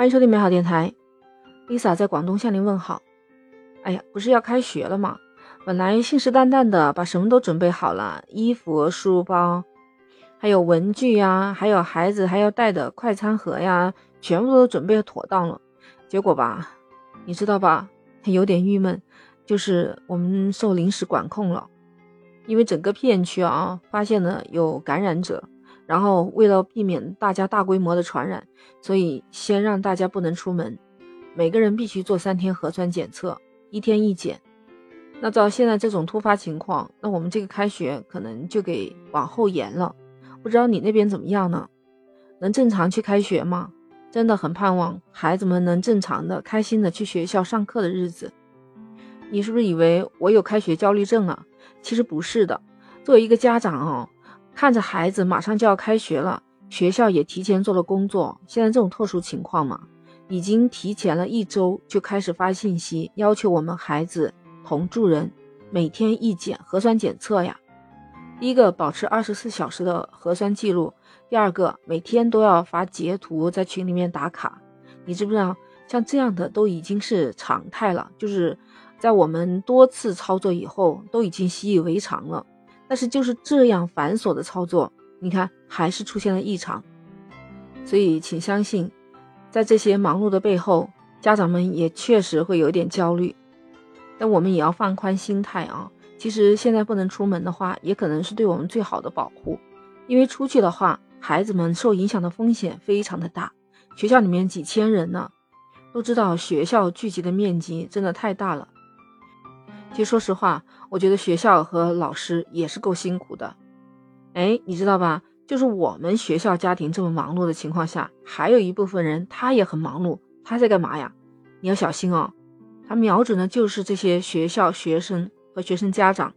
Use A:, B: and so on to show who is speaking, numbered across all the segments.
A: 欢迎收听美好电台，Lisa 在广东向您问好。哎呀，不是要开学了吗？本来信誓旦旦的把什么都准备好了，衣服、书包，还有文具呀，还有孩子还要带的快餐盒呀，全部都准备妥当了。结果吧，你知道吧？有点郁闷，就是我们受临时管控了，因为整个片区啊发现了有感染者。然后为了避免大家大规模的传染，所以先让大家不能出门，每个人必须做三天核酸检测，一天一检。那照现在这种突发情况，那我们这个开学可能就给往后延了。不知道你那边怎么样呢？能正常去开学吗？真的很盼望孩子们能正常的、开心的去学校上课的日子。你是不是以为我有开学焦虑症啊？其实不是的，作为一个家长哦。看着孩子马上就要开学了，学校也提前做了工作。现在这种特殊情况嘛，已经提前了一周就开始发信息，要求我们孩子同住人每天一检核酸检测呀。第一个，保持二十四小时的核酸记录；第二个，每天都要发截图在群里面打卡。你知不知道，像这样的都已经是常态了，就是在我们多次操作以后，都已经习以为常了。但是就是这样繁琐的操作，你看还是出现了异常，所以请相信，在这些忙碌的背后，家长们也确实会有点焦虑。但我们也要放宽心态啊！其实现在不能出门的话，也可能是对我们最好的保护，因为出去的话，孩子们受影响的风险非常的大。学校里面几千人呢，都知道学校聚集的面积真的太大了。其实说实话。我觉得学校和老师也是够辛苦的，哎，你知道吧？就是我们学校家庭这么忙碌的情况下，还有一部分人他也很忙碌，他在干嘛呀？你要小心哦，他瞄准的就是这些学校学生和学生家长。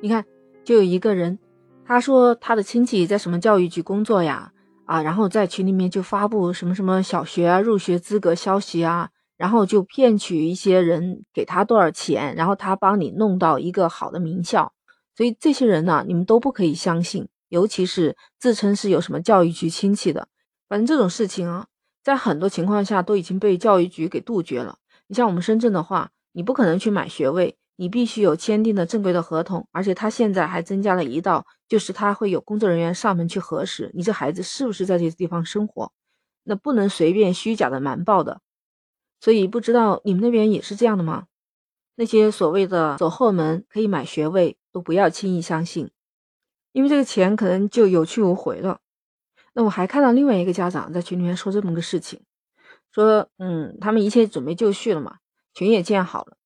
A: 你看，就有一个人，他说他的亲戚在什么教育局工作呀，啊，然后在群里面就发布什么什么小学啊入学资格消息啊。然后就骗取一些人给他多少钱，然后他帮你弄到一个好的名校。所以这些人呢，你们都不可以相信，尤其是自称是有什么教育局亲戚的。反正这种事情啊，在很多情况下都已经被教育局给杜绝了。你像我们深圳的话，你不可能去买学位，你必须有签订的正规的合同，而且他现在还增加了一道，就是他会有工作人员上门去核实你这孩子是不是在这地方生活，那不能随便虚假的瞒报的。所以不知道你们那边也是这样的吗？那些所谓的走后门可以买学位，都不要轻易相信，因为这个钱可能就有去无回了。那我还看到另外一个家长在群里面说这么个事情，说嗯，他们一切准备就绪了嘛，群也建好了，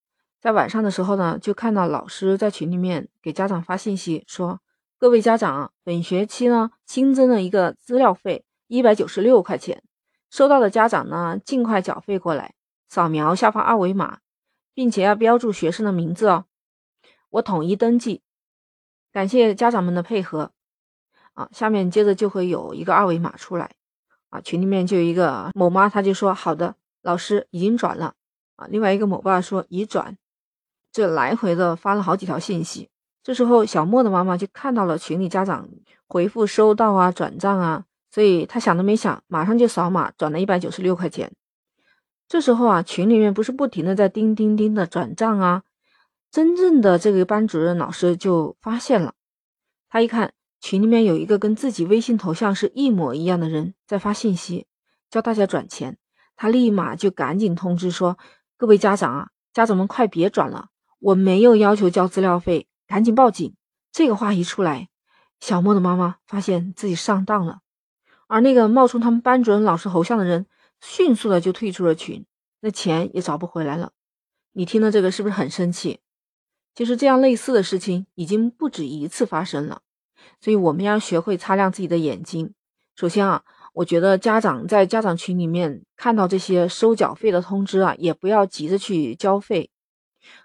A: 在晚上的时候呢，就看到老师在群里面给家长发信息说，各位家长，本学期呢新增了一个资料费一百九十六块钱，收到的家长呢尽快缴费过来。扫描下方二维码，并且要标注学生的名字哦，我统一登记。感谢家长们的配合啊！下面接着就会有一个二维码出来啊，群里面就有一个某妈，她就说：“好的，老师已经转了啊。”另外一个某爸说：“已转。”这来回的发了好几条信息。这时候小莫的妈妈就看到了群里家长回复收到啊、转账啊，所以她想都没想，马上就扫码转了一百九十六块钱。这时候啊，群里面不是不停的在叮叮叮的转账啊，真正的这个班主任老师就发现了，他一看群里面有一个跟自己微信头像是一模一样的人在发信息，叫大家转钱，他立马就赶紧通知说，各位家长啊，家长们快别转了，我没有要求交资料费，赶紧报警。这个话一出来，小莫的妈妈发现自己上当了，而那个冒充他们班主任老师头像的人。迅速的就退出了群，那钱也找不回来了。你听到这个是不是很生气？其实这样类似的事情已经不止一次发生了，所以我们要学会擦亮自己的眼睛。首先啊，我觉得家长在家长群里面看到这些收缴费的通知啊，也不要急着去交费，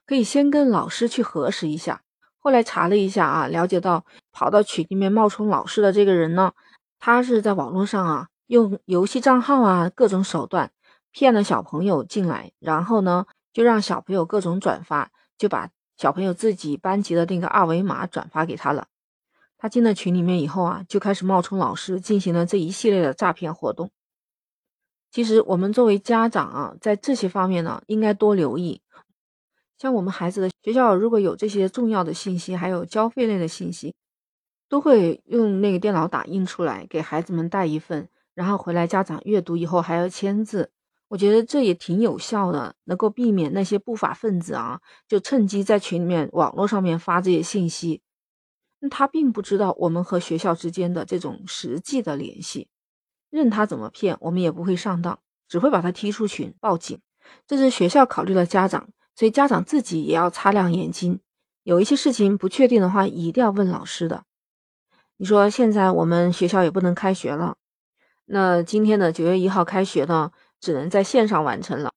A: 可以先跟老师去核实一下。后来查了一下啊，了解到跑到群里面冒充老师的这个人呢，他是在网络上啊。用游戏账号啊，各种手段骗了小朋友进来，然后呢，就让小朋友各种转发，就把小朋友自己班级的那个二维码转发给他了。他进了群里面以后啊，就开始冒充老师，进行了这一系列的诈骗活动。其实我们作为家长啊，在这些方面呢，应该多留意。像我们孩子的学校，如果有这些重要的信息，还有交费类的信息，都会用那个电脑打印出来，给孩子们带一份，然后回来家长阅读以后还要签字。我觉得这也挺有效的，能够避免那些不法分子啊，就趁机在群里面、网络上面发这些信息。那他并不知道我们和学校之间的这种实际的联系，任他怎么骗，我们也不会上当，只会把他踢出群、报警。这是学校考虑了家长，所以家长自己也要擦亮眼睛。有一些事情不确定的话，一定要问老师的。你说现在我们学校也不能开学了，那今天的九月一号开学呢？只能在线上完成了，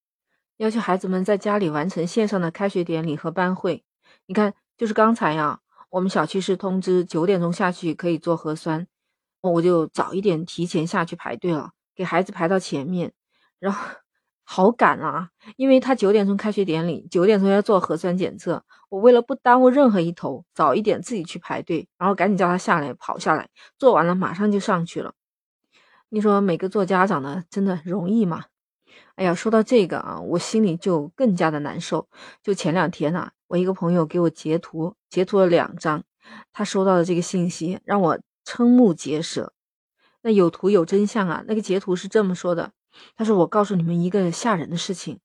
A: 要求孩子们在家里完成线上的开学典礼和班会。你看，就是刚才呀，我们小区是通知九点钟下去可以做核酸，我就早一点提前下去排队了，给孩子排到前面。然后好赶啊，因为他九点钟开学典礼，九点钟要做核酸检测。我为了不耽误任何一头，早一点自己去排队，然后赶紧叫他下来跑下来，做完了马上就上去了。你说每个做家长的真的容易吗？哎呀，说到这个啊，我心里就更加的难受。就前两天呢，我一个朋友给我截图，截图了两张，他收到的这个信息让我瞠目结舌。那有图有真相啊，那个截图是这么说的：他说我告诉你们一个吓人的事情。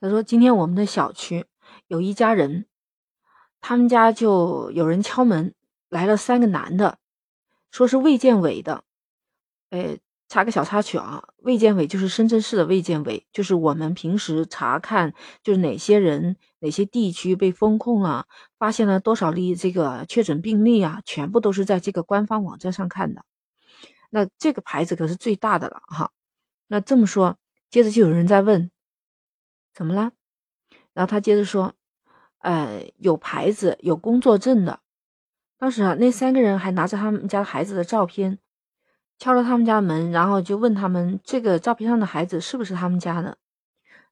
A: 他说今天我们的小区有一家人，他们家就有人敲门，来了三个男的，说是卫健委的，哎。插个小插曲啊，卫健委就是深圳市的卫健委，就是我们平时查看就是哪些人、哪些地区被封控了，发现了多少例这个确诊病例啊，全部都是在这个官方网站上看的。那这个牌子可是最大的了哈。那这么说，接着就有人在问，怎么了？然后他接着说，呃，有牌子、有工作证的。当时啊，那三个人还拿着他们家孩子的照片。敲了他们家门，然后就问他们这个照片上的孩子是不是他们家的。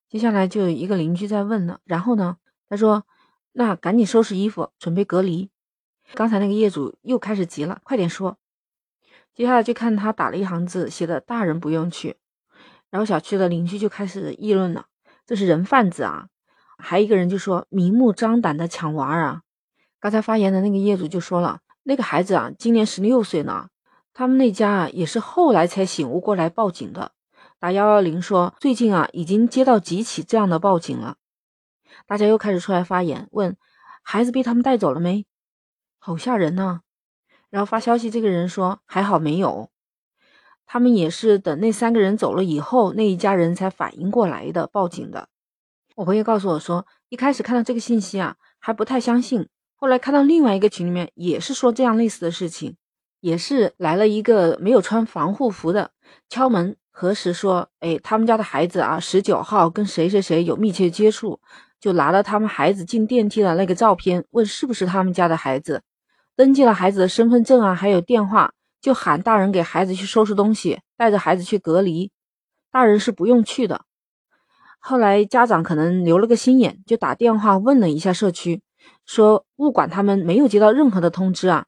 A: 接下来就有一个邻居在问了，然后呢，他说：“那赶紧收拾衣服，准备隔离。”刚才那个业主又开始急了，快点说。接下来就看他打了一行字，写的“大人不用去”。然后小区的邻居就开始议论了：“这是人贩子啊！”还一个人就说：“明目张胆的抢娃儿啊！”刚才发言的那个业主就说了：“那个孩子啊，今年十六岁呢。”他们那家啊，也是后来才醒悟过来报警的，打幺幺零说最近啊，已经接到几起这样的报警了。大家又开始出来发言，问孩子被他们带走了没？好吓人呐！然后发消息，这个人说还好没有。他们也是等那三个人走了以后，那一家人才反应过来的报警的。我朋友告诉我说，一开始看到这个信息啊，还不太相信，后来看到另外一个群里面也是说这样类似的事情。也是来了一个没有穿防护服的敲门核实说，哎，他们家的孩子啊，十九号跟谁谁谁有密切接触，就拿了他们孩子进电梯的那个照片，问是不是他们家的孩子，登记了孩子的身份证啊，还有电话，就喊大人给孩子去收拾东西，带着孩子去隔离，大人是不用去的。后来家长可能留了个心眼，就打电话问了一下社区，说物管他们没有接到任何的通知啊。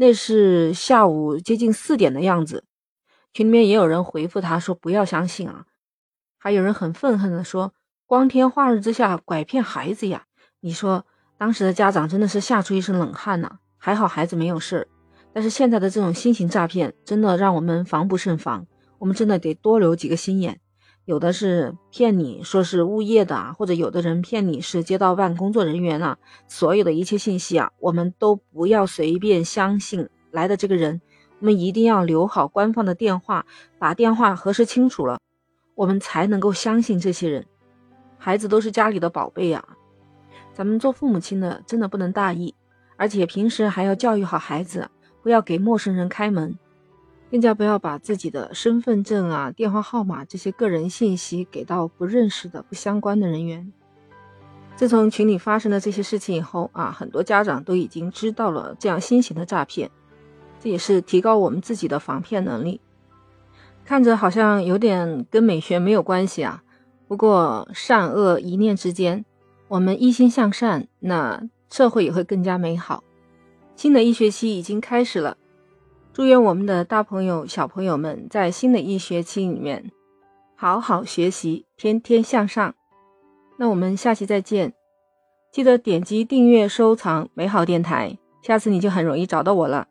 A: 那是下午接近四点的样子，群里面也有人回复他说不要相信啊，还有人很愤恨的说光天化日之下拐骗孩子呀！你说当时的家长真的是吓出一身冷汗呐，还好孩子没有事儿，但是现在的这种新型诈骗真的让我们防不胜防，我们真的得多留几个心眼。有的是骗你说是物业的，或者有的人骗你是街道办工作人员啊，所有的一切信息啊，我们都不要随便相信来的这个人，我们一定要留好官方的电话，打电话核实清楚了，我们才能够相信这些人。孩子都是家里的宝贝呀，咱们做父母亲的真的不能大意，而且平时还要教育好孩子，不要给陌生人开门。更加不要把自己的身份证啊、电话号码这些个人信息给到不认识的、不相关的人员。自从群里发生了这些事情以后啊，很多家长都已经知道了这样新型的诈骗，这也是提高我们自己的防骗能力。看着好像有点跟美学没有关系啊，不过善恶一念之间，我们一心向善，那社会也会更加美好。新的一学期已经开始了。祝愿我们的大朋友、小朋友们在新的一学期里面好好学习，天天向上。那我们下期再见，记得点击订阅、收藏美好电台，下次你就很容易找到我了。